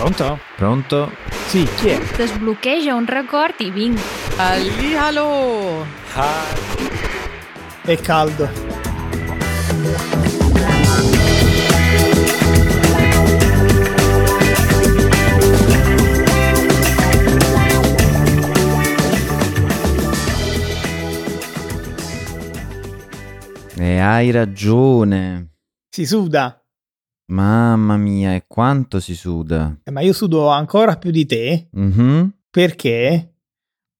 Pronto? Pronto? Sì, chi è? Desbloqueja un record i vinc. Hallihallo! È caldo. E hai ragione. Si suda. Mamma mia, e quanto si suda. Eh, ma io sudo ancora più di te Mhm. perché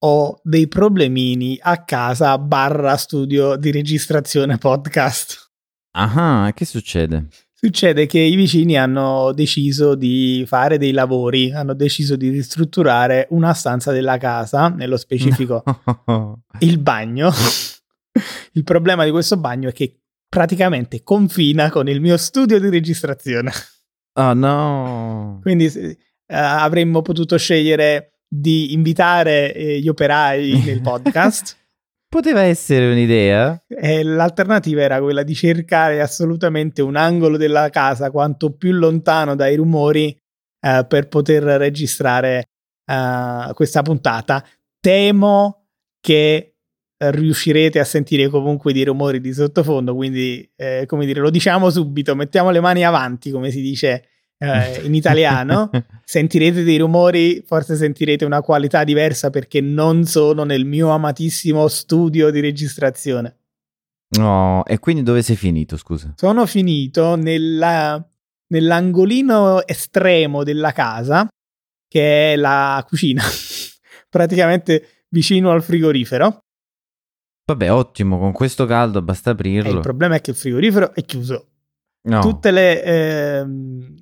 ho dei problemini a casa barra studio di registrazione podcast. Ah, e che succede? Succede che i vicini hanno deciso di fare dei lavori, hanno deciso di ristrutturare una stanza della casa, nello specifico il bagno. il problema di questo bagno è che praticamente confina con il mio studio di registrazione. Oh no. Quindi eh, avremmo potuto scegliere di invitare eh, gli operai nel podcast. Poteva essere un'idea. E l'alternativa era quella di cercare assolutamente un angolo della casa quanto più lontano dai rumori eh, per poter registrare eh, questa puntata. Temo che eh, riuscirete a sentire comunque dei rumori di sottofondo, quindi eh, come dire, lo diciamo subito, mettiamo le mani avanti, come si dice eh, in italiano. sentirete dei rumori, forse sentirete una qualità diversa perché non sono nel mio amatissimo studio di registrazione. No, e quindi dove sei finito, scusa? Sono finito nella- nell'angolino estremo della casa, che è la cucina, praticamente vicino al frigorifero. Vabbè, ottimo, con questo caldo basta E il aprirlo. problema è che il frigorifero è chiuso. No. Tutte, le, ehm,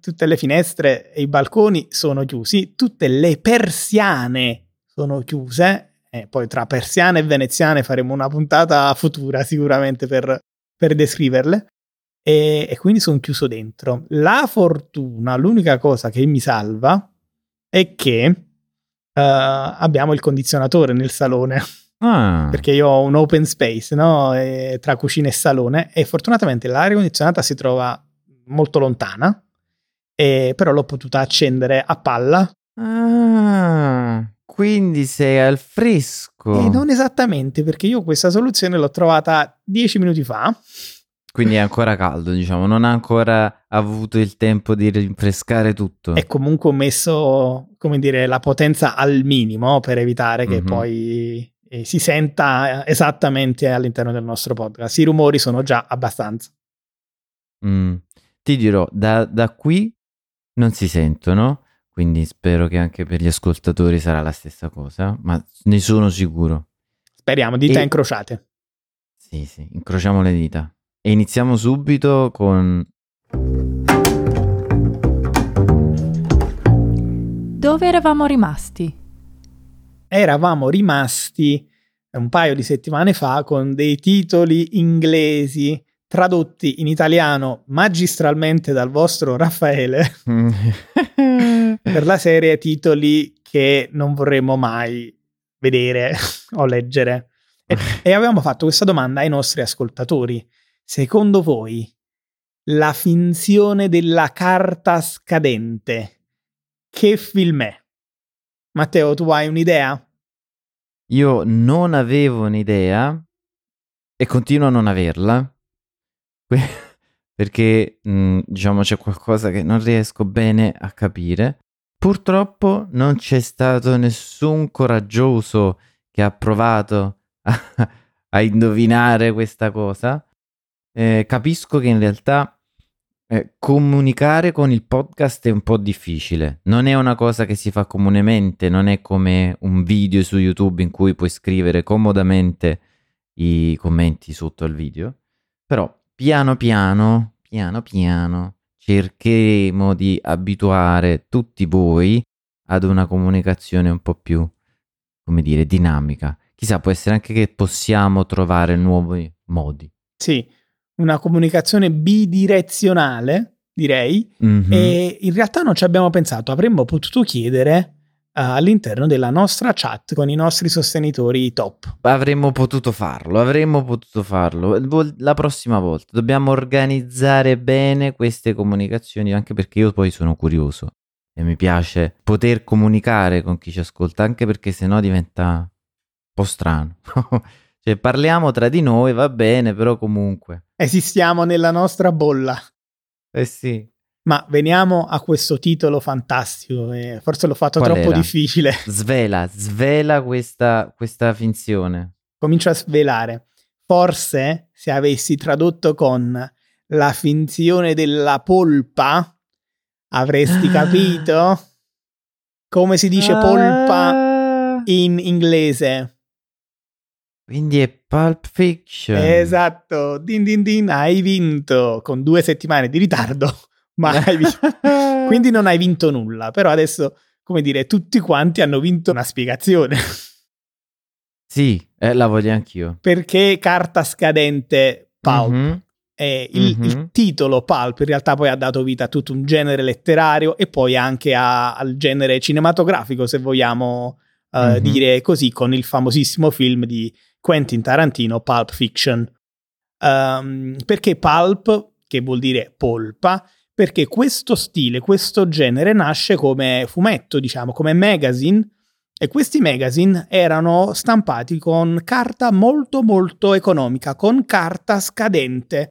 tutte le finestre e i balconi sono chiusi, tutte le persiane sono chiuse. E poi tra persiane e veneziane faremo una puntata futura sicuramente per, per descriverle. E, e quindi sono chiuso dentro. La fortuna, l'unica cosa che mi salva è che eh, abbiamo il condizionatore nel salone Ah, perché io ho un open space no? E tra cucina e salone e fortunatamente l'aria condizionata si trova molto lontana e però l'ho potuta accendere a palla Ah, quindi sei al fresco. e non esattamente perché io questa soluzione l'ho trovata dieci minuti fa Quindi è ancora caldo, diciamo, non ha ancora avuto il tempo di rinfrescare tutto. e comunque ho messo come dire la potenza al minimo per evitare che Mhm. poi eh, si senta esattamente all'interno del nostro podcast i rumori sono già abbastanza Mm. Ti dirò, da, da qui non si sentono, quindi spero che anche per gli ascoltatori sarà la stessa cosa, ma ne sono sicuro. speriamo dita E- incrociate Sì, sì, incrociamo le dita. E iniziamo subito con... Dove eravamo rimasti? Eravamo rimasti un paio di settimane fa con dei titoli inglesi tradotti in italiano magistralmente dal vostro Raffaele per la serie titoli che non vorremmo mai vedere o leggere. E, e avevamo fatto questa domanda ai nostri ascoltatori. Secondo voi la finzione della carta scadente che film è? Matteo, tu hai un'idea? Io non avevo un'idea e continuo a non averla. Perché, mm, diciamo, c'è qualcosa che non riesco bene a capire. Purtroppo non c'è stato nessun coraggioso che ha provato a, a indovinare questa cosa. Eh, capisco che in realtà eh, comunicare con il podcast è un po' difficile. Non è una cosa che si fa comunemente, non è come un video su YouTube in cui puoi scrivere comodamente i commenti sotto al video. Però piano piano, piano piano, cercheremo di abituare tutti voi ad una comunicazione un po' più, come dire, dinamica. Chissà, può essere anche che possiamo trovare nuovi modi. Sì, una comunicazione bidirezionale, direi. Mhm. E in realtà non ci abbiamo pensato, avremmo potuto chiedere eh, all'interno della nostra chat con i nostri sostenitori top. Avremmo potuto farlo, avremmo potuto farlo. La prossima volta dobbiamo organizzare bene queste comunicazioni, anche perché io poi sono curioso. e mi piace poter comunicare con chi ci ascolta, anche perché sennò diventa un po' strano. cioè parliamo tra di noi, va bene, però comunque. Esistiamo nella nostra bolla. Eh sì. Ma veniamo a questo titolo fantastico, eh, forse l'ho fatto Qual troppo era? difficile. Svela, svela questa, questa finzione. Comincio a svelare. Forse se avessi tradotto con la finzione della polpa, avresti capito come si dice polpa Ah, in inglese. Quindi è Pulp Fiction. Esatto, din din din, hai vinto con due settimane di ritardo, ma hai vinto. Quindi non hai vinto nulla, però adesso, come dire, tutti quanti hanno vinto una spiegazione. Sì, eh, la voglio anch'io. Perché carta scadente Pulp? Mhm. Eh, il, Mhm. il titolo Pulp in realtà poi ha dato vita a tutto un genere letterario e poi anche a- al genere cinematografico, se vogliamo eh, Mhm. dire così, con il famosissimo film di Quentin Tarantino, Pulp Fiction. Ehm, perché Pulp, che vuol dire polpa, perché questo stile, questo genere nasce come fumetto, diciamo, come magazine, e questi magazine erano stampati con carta molto molto economica, con carta scadente,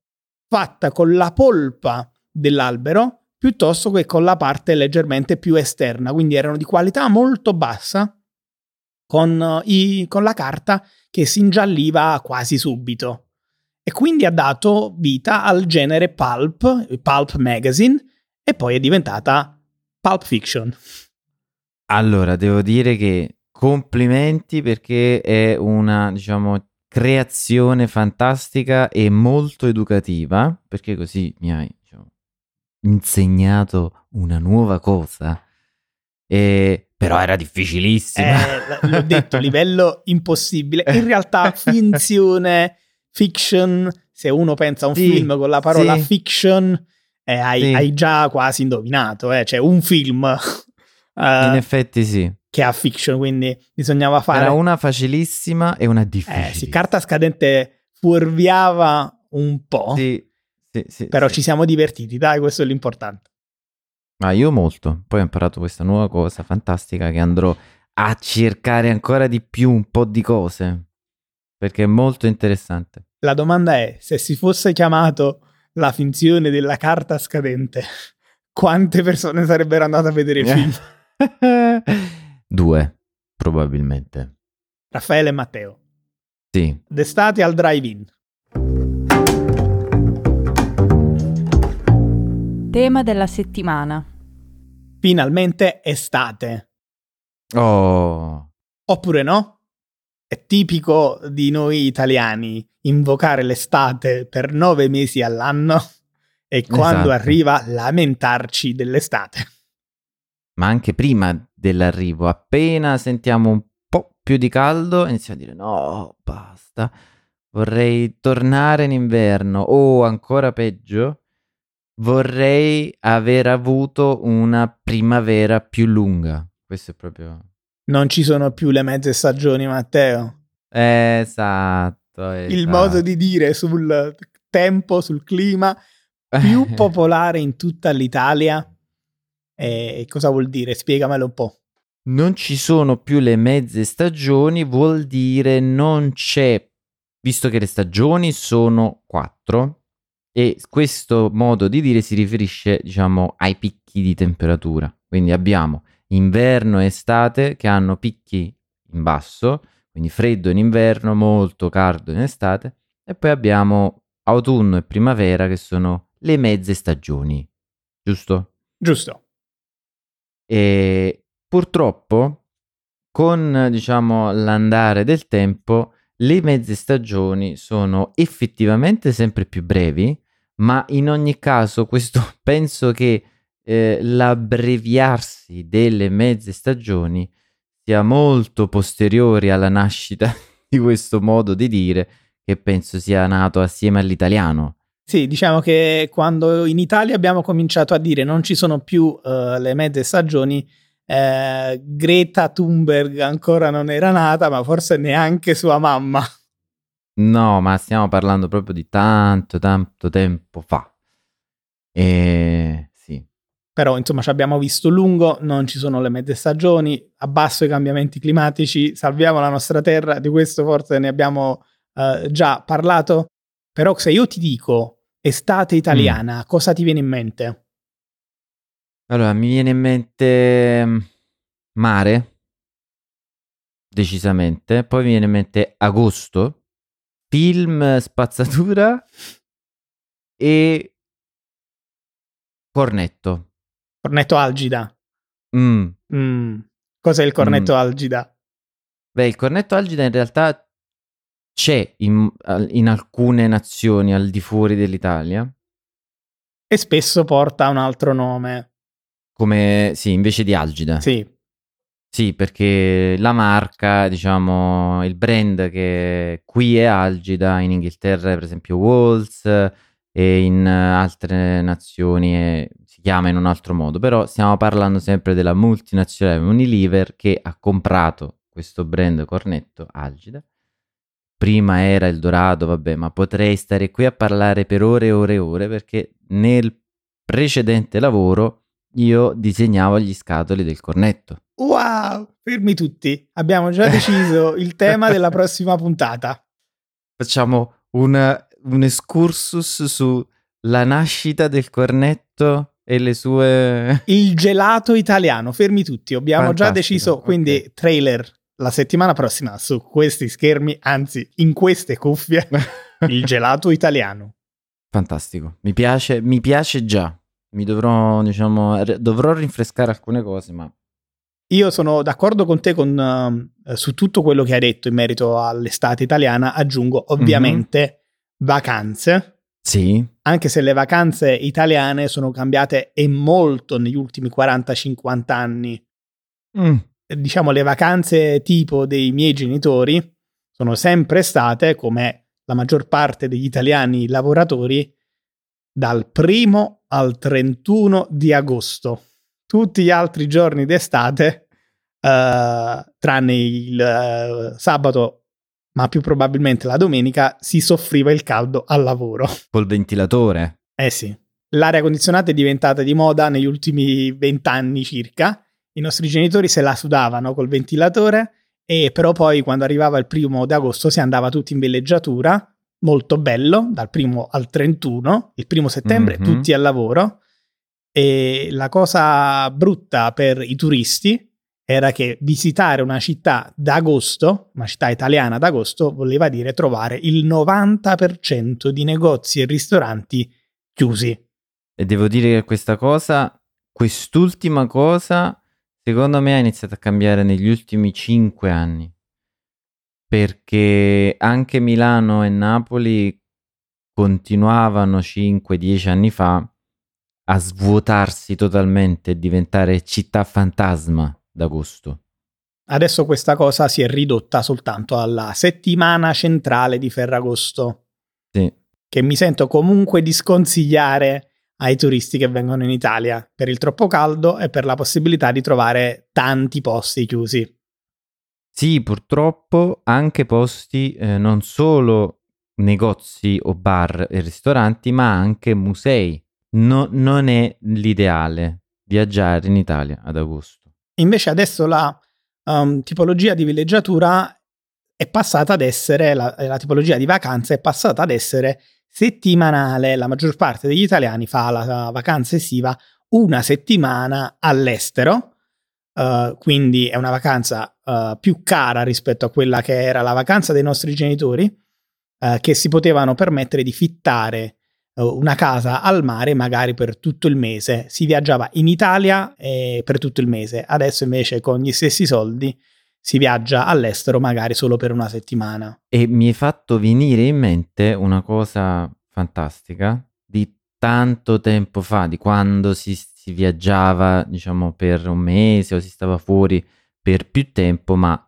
fatta con la polpa dell'albero piuttosto che con la parte leggermente più esterna, quindi erano di qualità molto bassa, con, eh, i- con la carta che si ingialliva quasi subito. E quindi ha dato vita al genere pulp, pulp magazine, e poi è diventata pulp fiction. Allora, devo dire che complimenti perché è una, diciamo, creazione fantastica e molto educativa, perché così mi hai diciamo, insegnato una nuova cosa. E... Però era difficilissima. Eh, l'ho detto, livello impossibile. In realtà, finzione, fiction, se uno pensa a un Sì, film con la parola sì. fiction, eh, hai, Sì. hai già quasi indovinato. Eh? C'è un film eh, In effetti sì. che ha fiction, quindi bisognava fare... Era una facilissima e una difficile. Eh sì, carta scadente fuorviava un po', Sì, sì, sì, però sì. ci siamo divertiti, dai, questo è l'importante. Ma io molto. Poi ho imparato questa nuova cosa fantastica che andrò a cercare ancora di più un po' di cose. Perché è molto interessante. La domanda è, se si fosse chiamato la finzione della carta scadente, quante persone sarebbero andate a vedere il film? Due, probabilmente. Raffaele e Matteo. Sì. D'estate al drive-in. Tema della settimana. Finalmente estate. Oh, Oppure no? È tipico di noi italiani invocare l'estate per nove mesi all'anno e quando Esatto. arriva lamentarci dell'estate. ma anche prima dell'arrivo, appena sentiamo un po' più di caldo, iniziamo a dire no, basta, vorrei tornare in inverno o ancora peggio, vorrei aver avuto una primavera più lunga. Questo è proprio... Non ci sono più le mezze stagioni, Matteo. Esatto. Il esatto. modo di dire sul tempo, sul clima più popolare in tutta l'Italia. E cosa vuol dire? Spiegamelo un po'. Non ci sono più le mezze stagioni, vuol dire non c'è, visto che le stagioni sono quattro, e questo modo di dire si riferisce, diciamo, ai picchi di temperatura. Quindi abbiamo inverno e estate che hanno picchi in basso, quindi freddo in inverno, molto caldo in estate, e poi abbiamo autunno e primavera che sono le mezze stagioni, giusto? Giusto. E purtroppo, con diciamo l'andare del tempo, le mezze stagioni sono effettivamente sempre più brevi, ma in ogni caso, questo penso che eh, l'abbreviarsi delle mezze stagioni sia molto posteriore alla nascita di questo modo di dire, che penso sia nato assieme all'italiano. Sì, diciamo che quando in Italia abbiamo cominciato a dire non ci sono più eh, le mezze stagioni, eh, Greta Thunberg ancora non era nata, ma forse neanche sua mamma. No, ma stiamo parlando proprio di tanto, tanto tempo fa. E sì. però insomma ci abbiamo visto lungo, non ci sono le mezze stagioni, abbasso i cambiamenti climatici, salviamo la nostra terra, di questo forse ne abbiamo uh, già parlato, però se io ti dico estate italiana, mm. cosa ti viene in mente? Allora, mi viene in mente mm, mare, decisamente, poi mi viene in mente agosto, film spazzatura e cornetto. Cornetto algida. Mm. Mm. Cos'è il cornetto mm. algida? Beh, il cornetto algida in realtà c'è in, in, alcune nazioni al di fuori dell'Italia. E spesso porta un altro nome. Come, sì, invece di algida. Sì. Sì, perché la marca, diciamo, il brand che qui è algida, in Inghilterra è per esempio Walls e in altre nazioni è chiama in un altro modo, però stiamo parlando sempre della multinazionale Unilever che ha comprato questo brand cornetto Algida. Prima era il Dorado, vabbè, ma potrei stare qui a parlare per ore e ore e ore perché nel precedente lavoro io disegnavo gli scatoli del cornetto. Wow, fermi tutti. Abbiamo già deciso il tema della prossima puntata. Facciamo un, un excursus sulla nascita del cornetto e le sue... Il gelato italiano, fermi tutti, abbiamo Fantastico, già deciso, quindi okay. trailer la settimana prossima su questi schermi, anzi in queste cuffie, il gelato italiano. Fantastico, mi piace, mi piace già, mi dovrò, diciamo, dovrò rinfrescare alcune cose, ma... Io sono d'accordo con te con, uh, su tutto quello che hai detto in merito all'estate italiana, aggiungo ovviamente mm-hmm. vacanze, sì. Anche se le vacanze italiane sono cambiate e molto negli ultimi 40-50 anni. Mm. Diciamo, le vacanze tipo dei miei genitori sono sempre state, come la maggior parte degli italiani lavoratori, dal primo al 31 di agosto. Tutti gli altri giorni d'estate, uh, tranne il uh, sabato ma più probabilmente la domenica si soffriva il caldo al lavoro. Col ventilatore? Eh sì. L'aria condizionata è diventata di moda negli ultimi vent'anni circa. I nostri genitori se la sudavano col ventilatore e però poi quando arrivava il primo d'agosto si andava tutti in villeggiatura, molto bello, dal primo al 31, il primo settembre mm-hmm. tutti al lavoro. E la cosa brutta per i turisti era che visitare una città d'agosto, una città italiana d'agosto, voleva dire trovare il 90% di negozi e ristoranti chiusi. E devo dire che questa cosa, quest'ultima cosa, secondo me ha iniziato a cambiare negli ultimi 5 anni. Perché anche Milano e Napoli continuavano 5-10 anni fa a svuotarsi totalmente e diventare città fantasma d'agosto. Adesso questa cosa si è ridotta soltanto alla settimana centrale di Ferragosto. Sì. Che mi sento comunque di sconsigliare ai turisti che vengono in Italia per il troppo caldo e per la possibilità di trovare tanti posti chiusi. Sì, purtroppo anche posti eh, non solo negozi o bar e ristoranti, ma anche musei. No, non è l'ideale viaggiare in Italia ad agosto. Invece adesso la um, tipologia di villeggiatura è passata ad essere, la, la, tipologia di vacanza è passata ad essere settimanale. La maggior parte degli italiani fa la, la vacanza estiva una settimana all'estero, uh, quindi è una vacanza uh, più cara rispetto a quella che era la vacanza dei nostri genitori, uh, che si potevano permettere di fittare eh, una casa al mare magari per tutto il mese. Si viaggiava in Italia eh, per tutto il mese, adesso invece con gli stessi soldi si viaggia all'estero magari solo per una settimana. E mi hai fatto venire in mente una cosa fantastica di tanto tempo fa, di quando si, si viaggiava, diciamo, per un mese o si stava fuori per più tempo, ma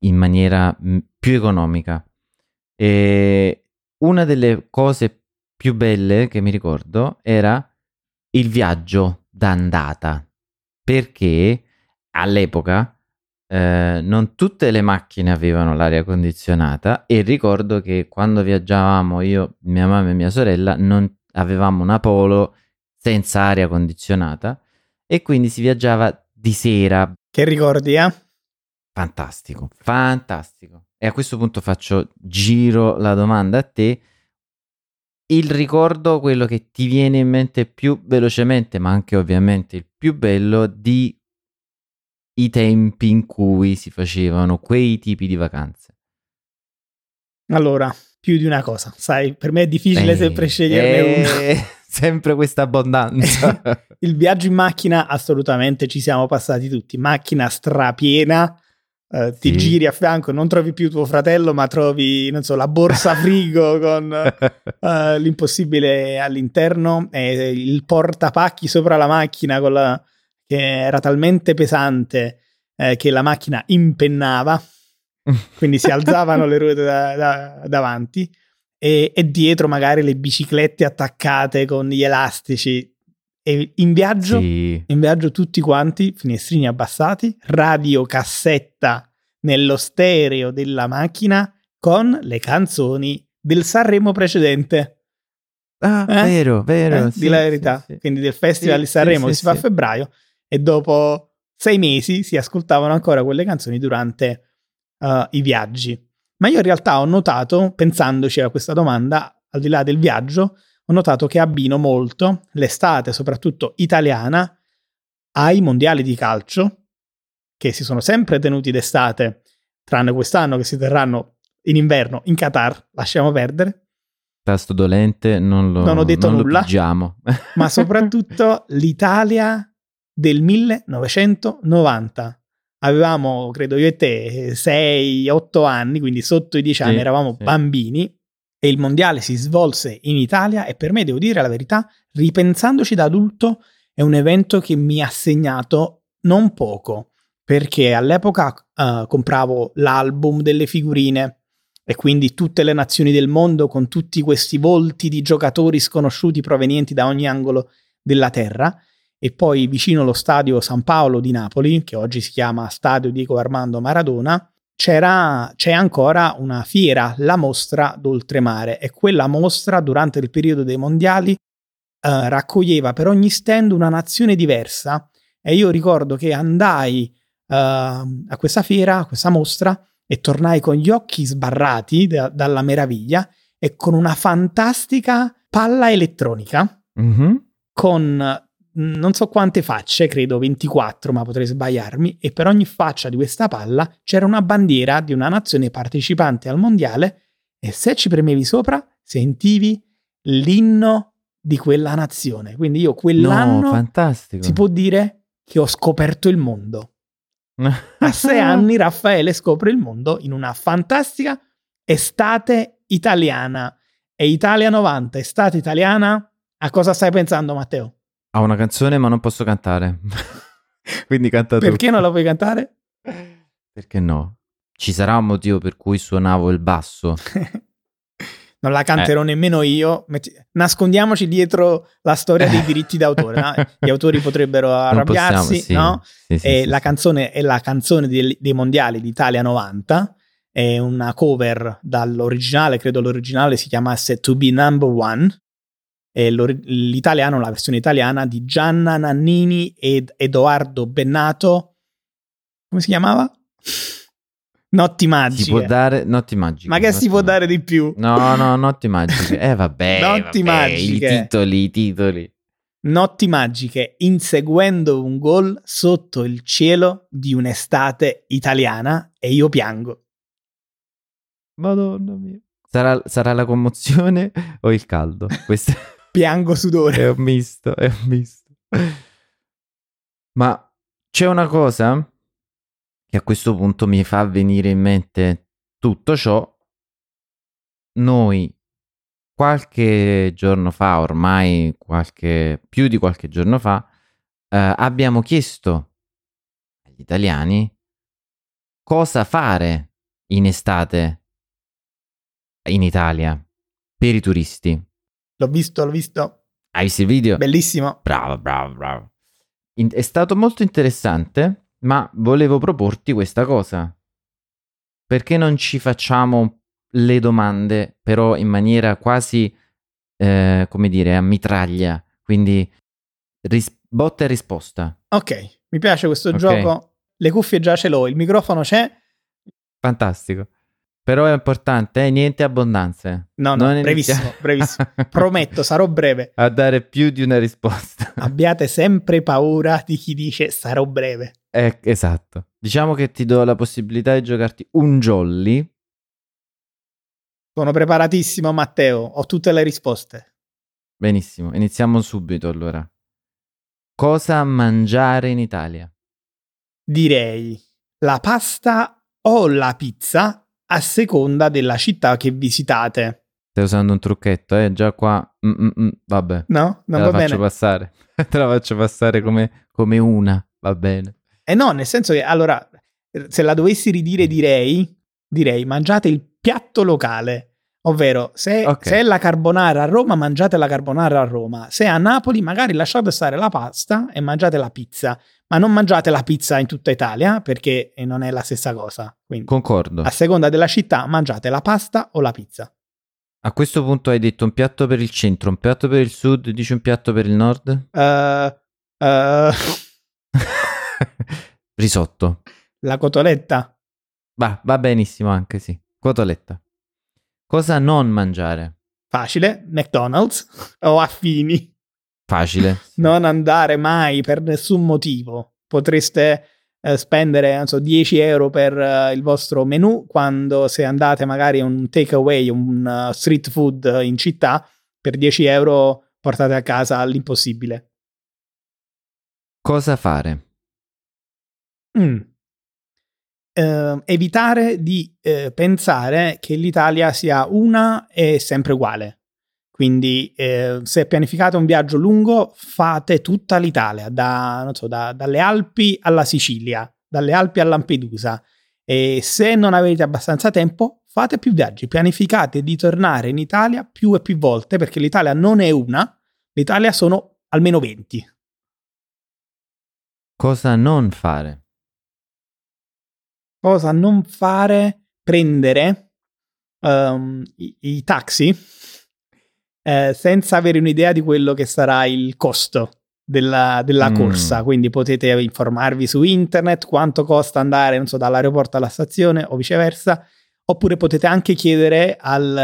in maniera più economica. E una delle cose più belle che mi ricordo era il viaggio d'andata, perché all'epoca eh, non tutte le macchine avevano l'aria condizionata e ricordo che quando viaggiavamo io, mia mamma e mia sorella non avevamo una Polo senza aria condizionata e quindi si viaggiava di sera. Che ricordi, eh? Fantastico, fantastico. E a questo punto faccio giro la domanda a te. Il ricordo, quello che ti viene in mente più velocemente, ma anche ovviamente il più bello, di i tempi in cui si facevano quei tipi di vacanze. Allora, più di una cosa, sai, per me è difficile Eh, sempre sceglierne una. eh, Sempre questa abbondanza. Il viaggio in macchina, assolutamente ci siamo passati tutti. Macchina strapiena, eh, ti Sì. giri a fianco, non trovi più tuo fratello, ma trovi, non so, la borsa frigo con eh, l'impossibile all'interno e il portapacchi sopra la macchina con la- che era talmente pesante eh, che la macchina impennava, quindi si alzavano le ruote da- da- davanti e, e dietro magari le biciclette attaccate con gli elastici. E in viaggio, Sì. in viaggio tutti quanti, finestrini abbassati, radiocassetta nello stereo della macchina con le canzoni del Sanremo precedente. Ah, Eh? vero, vero. Eh? sì, di la verità. sì. Quindi del Festival di Sanremo che si fa a febbraio e dopo sei mesi si ascoltavano ancora quelle canzoni durante uh, i viaggi. Ma io in realtà ho notato, pensandoci a questa domanda, al di là del viaggio, ho notato che abbino molto l'estate, soprattutto italiana, ai mondiali di calcio, che si sono sempre tenuti d'estate, tranne quest'anno che si terranno in inverno in Qatar, lasciamo perdere, Tasto dolente, non lo, Non ho detto non nulla. ma soprattutto l'Italia del 1990. Avevamo, credo io e te, 6-8 anni, quindi sotto i 10 anni Sì, eravamo sì. bambini e il mondiale si svolse in Italia e per me, devo dire la verità, ripensandoci da adulto, è un evento che mi ha segnato non poco, perché all'epoca eh, compravo l'album delle figurine e quindi tutte le nazioni del mondo con tutti questi volti di giocatori sconosciuti provenienti da ogni angolo della terra. E poi vicino allo stadio San Paolo di Napoli, che oggi si chiama Stadio Diego Armando Maradona, c'era, c'è ancora una fiera, la mostra d'oltremare e quella mostra durante il periodo dei mondiali eh, raccoglieva per ogni stand una nazione diversa e io ricordo che andai eh, a questa fiera, a questa mostra e tornai con gli occhi sbarrati da- dalla meraviglia e con una fantastica palla elettronica Mhm. con non so quante facce, credo 24, ma potrei sbagliarmi, e per ogni faccia di questa palla c'era una bandiera di una nazione partecipante al mondiale e se ci premevi sopra sentivi l'inno di quella nazione. Quindi io quell'anno No, si può dire che ho scoperto il mondo. A sei anni Raffaele scopre il mondo in una fantastica estate italiana. E Italia 90, estate italiana, a cosa stai pensando Matteo? Ha una canzone ma non posso cantare. Quindi canta tu. Perché non la puoi cantare? Perché no? Ci sarà un motivo per cui suonavo il basso. non la canterò nemmeno io. Nascondiamoci dietro la storia dei diritti d'autore. no? Gli autori potrebbero arrabbiarsi, possiamo, sì. no? Sì, sì, E sì, la canzone è la canzone dei mondiali d'Italia 90. È una cover dall'originale, credo l'originale si chiamasse To Be Number One. E l'ori- l'italiano, la versione italiana di Gianna Nannini ed Edoardo Bennato. Come si chiamava? Notti magiche. Si può dare notti magiche. Ma che si può magiche. dare di più? No, no, notti magiche. Eh vabbè, Notti vabbè, magiche. I titoli, i titoli. Notti magiche inseguendo un gol sotto il cielo di un'estate italiana e io piango. Madonna mia. Sarà, sarà la commozione o il caldo? Questo Piango sudore. misto, è un misto. Ma c'è una cosa che a questo punto mi fa venire in mente tutto ciò. Noi qualche giorno fa, ormai qualche, più di qualche giorno fa, eh, abbiamo chiesto agli italiani cosa fare in estate in Italia per i turisti. L'ho visto, l'ho visto. Hai visto il video? Bellissimo. Bravo, bravo, bravo. In- è stato molto interessante, ma volevo proporti questa cosa. Perché non ci facciamo le domande, però in maniera quasi, eh, come dire, a mitraglia, quindi ris- botta e risposta. Ok, mi piace questo Ok. gioco. Le cuffie già ce l'ho, il microfono c'è. Fantastico. Però è importante, eh, niente abbondanze. No, no, Non brevissimo, inizia- brevissimo. Prometto, sarò breve. A dare più di una risposta. Abbiate sempre paura di chi dice sarò breve. Eh, esatto. Diciamo che ti do la possibilità di giocarti un jolly. Sono preparatissimo, Matteo. Ho tutte le risposte. Benissimo, iniziamo subito allora. Cosa mangiare in Italia? Direi la pasta o la pizza a seconda della città che visitate. Stai usando un trucchetto, eh? Già qua... mm, mm, mm, vabbè, No? Non te la va faccio bene. passare. te la faccio passare come, come una, va bene. Eh no, nel senso che allora, se la dovessi ridire, direi, direi mangiate il piatto locale. Ovvero, se, Ok. se è la carbonara a Roma, mangiate la carbonara a Roma. Se è a Napoli, magari lasciate stare la pasta e mangiate la pizza. Ma non mangiate la pizza in tutta Italia perché eh, non è la stessa cosa. Quindi, Concordo. a seconda della città, mangiate la pasta o la pizza. A questo punto hai detto un piatto per il centro, un piatto per il sud, dici un piatto per il nord? Eh, eh, Risotto. la cotoletta. Va, va benissimo anche, sì. Cotoletta. Cosa non mangiare? Facile. McDonald's o affini. Facile. non andare mai per nessun motivo. Potreste eh, spendere non so, 10 euro per eh, il vostro menù quando se andate magari a un takeaway, un uh, street food in città, per 10 euro portate a casa l'impossibile. Cosa fare? Mm. Eh, evitare di eh, pensare che l'Italia sia una e sempre uguale. Quindi, eh, se pianificate un viaggio lungo, fate tutta l'Italia, da, so, da- dalle Alpi alla Sicilia, dalle Alpi a Lampedusa. E se non avete abbastanza tempo, fate più viaggi. Pianificate di tornare in Italia più e più volte, perché l'Italia non è una, l'Italia sono almeno 20. Cosa non fare? Cosa non fare prendere ehm, i, i taxi eh, senza avere un'idea di quello che sarà il costo della, della Mm. corsa. Quindi potete informarvi su internet quanto costa andare, non so, dall'aeroporto alla stazione o viceversa, oppure potete anche chiedere al, eh,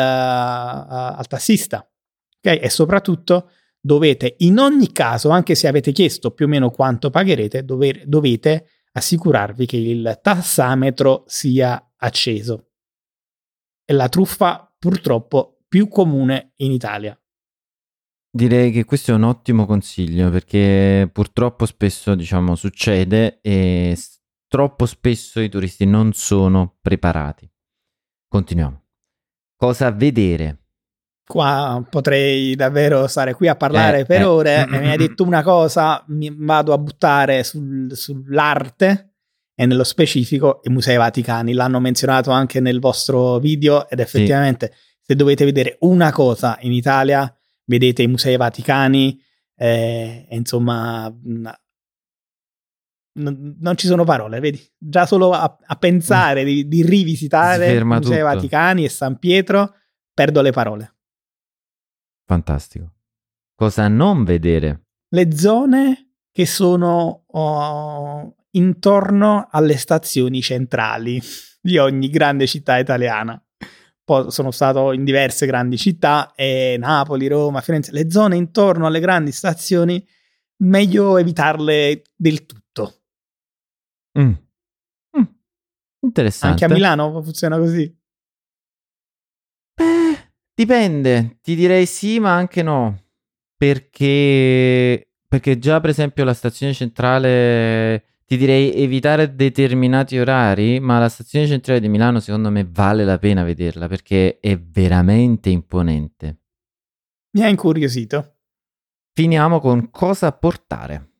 al tassista. ok? E soprattutto dovete, in ogni caso, anche se avete chiesto più o meno quanto pagherete, dover- dovete assicurarvi che il tassametro sia acceso. È la truffa purtroppo più comune in Italia. Direi che questo è un ottimo consiglio perché purtroppo spesso, diciamo, succede e troppo spesso i turisti non sono preparati. Continuiamo. Cosa vedere? Qua potrei davvero stare qui a parlare Eh, per eh. ore. Mm, e mi hai mm, detto una cosa, mi vado a buttare sul- sull'arte e nello specifico i Musei Vaticani. L'hanno menzionato anche nel vostro video ed effettivamente se dovete vedere una cosa in Italia, vedete i Musei Vaticani. eh, insomma, mh, non, ci sono parole, vedi? Già solo a, a pensare di, di rivisitare Si i Musei. Vaticani e San Pietro, perdo le parole. Fantastico. Cosa non vedere? le zone che sono oh, intorno alle stazioni centrali di ogni grande città italiana. Poi sono stato in diverse grandi città, e Napoli, Roma, Firenze, le zone intorno alle grandi stazioni, meglio evitarle del tutto. Mm. Mm. Interessante. Anche a Milano funziona così. Eh, dipende, ti direi sì, ma anche no. Perché, perché già, per esempio, la stazione centrale ti direi evitare determinati orari, ma la stazione centrale di Milano, secondo me, vale la pena vederla perché è veramente imponente. Mi ha incuriosito. Finiamo con cosa portare.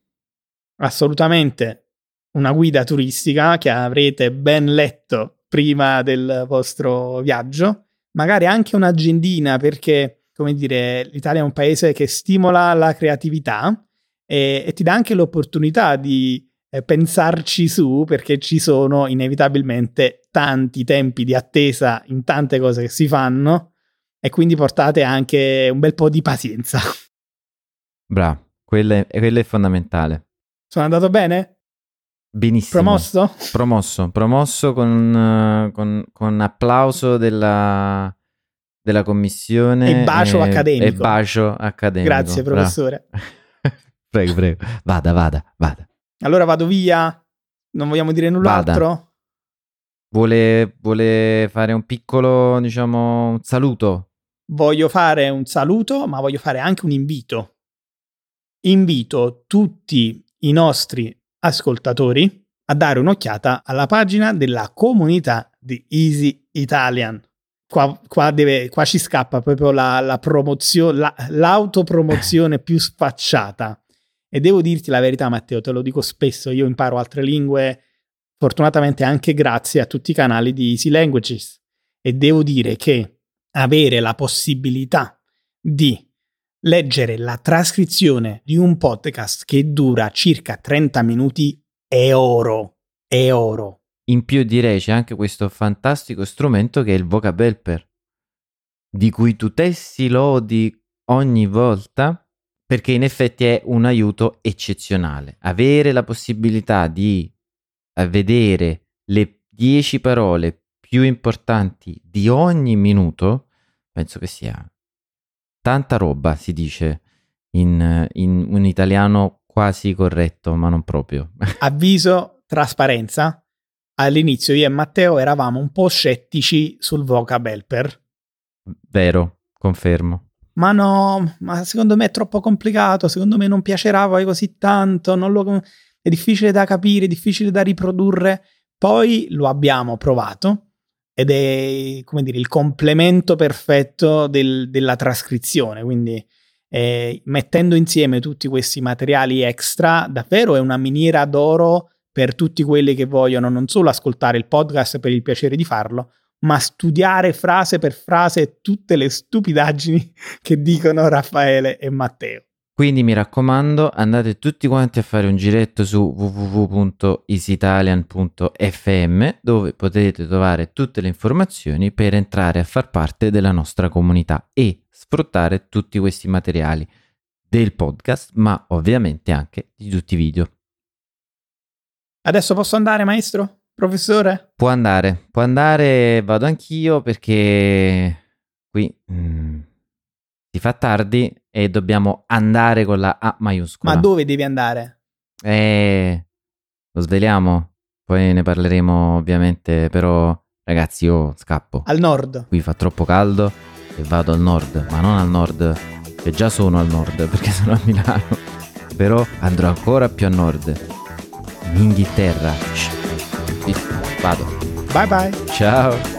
assolutamente una guida turistica che avrete ben letto prima del vostro viaggio, magari anche un'agendina perché, come dire, l'Italia è un paese che stimola la creatività e, e ti dà anche l'opportunità di eh, pensarci su perché ci sono inevitabilmente tanti tempi di attesa in tante cose che si fanno e quindi portate anche un bel po' di pazienza. Bravo, quello è, quello è fondamentale. Sono andato bene? Benissimo. Promosso? Promosso, promosso con, eh, con- con applauso della, della commissione. E bacio accademico. E bacio accademico. Grazie, professore. prego, prego. Vada, vada, vada. Allora vado via. Non vogliamo dire null'altro? Vuole, vuole fare un piccolo, diciamo, un saluto? Voglio fare un saluto, ma voglio fare anche un invito. Invito tutti i nostri ascoltatori a dare un'occhiata alla pagina della comunità di Easy Italian. Qua, qua deve- qua ci scappa proprio la, la promozione, la- l'autopromozione più sfacciata. E devo dirti la verità, Matteo, te lo dico spesso, io imparo altre lingue, fortunatamente anche grazie a tutti i canali di Easy Languages. E devo dire che avere la possibilità di leggere la trascrizione di un podcast che dura circa 30 minuti è oro, è oro. In più direi c'è anche questo fantastico strumento che è il Vocab Helper, di cui tu tessi lodi ogni volta, perché in effetti è un aiuto eccezionale. Avere la possibilità di eh, vedere le 10 parole più importanti di ogni minuto, penso che sia tanta roba, si dice in, in un italiano quasi corretto, ma non proprio. Avviso, trasparenza. All'inizio io e Matteo eravamo un po' scettici sul vocab helper. Vero, confermo. Ma no, ma secondo me è troppo complicato, secondo me non piacerà poi così tanto, non lo- è difficile da capire, è difficile da riprodurre. Poi lo abbiamo provato ed è, come dire, il complemento perfetto del- della trascrizione, quindi eh, mettendo insieme tutti questi materiali extra, davvero è una miniera d'oro per tutti quelli che vogliono non solo ascoltare il podcast per il piacere di farlo, ma studiare frase per frase tutte le stupidaggini che dicono Raffaele e Matteo. Quindi mi raccomando, andate tutti quanti a fare un giretto su www.easyitalian.fm dove potete trovare tutte le informazioni per entrare a far parte della nostra comunità e sfruttare tutti questi materiali del podcast, ma ovviamente anche di tutti i video. Adesso posso andare, maestro? Professore? Può andare, può andare, vado anch'io perché qui mm, si fa tardi e dobbiamo andare con la A maiuscola. Ma dove devi andare? Eh, lo sveliamo, poi ne parleremo ovviamente, però ragazzi io scappo. Al nord. Qui fa troppo caldo e vado al nord, ma non al nord, che già sono al nord perché sono a Milano, però andrò ancora più a nord, in Inghilterra. Vado, Bye bye. ciao.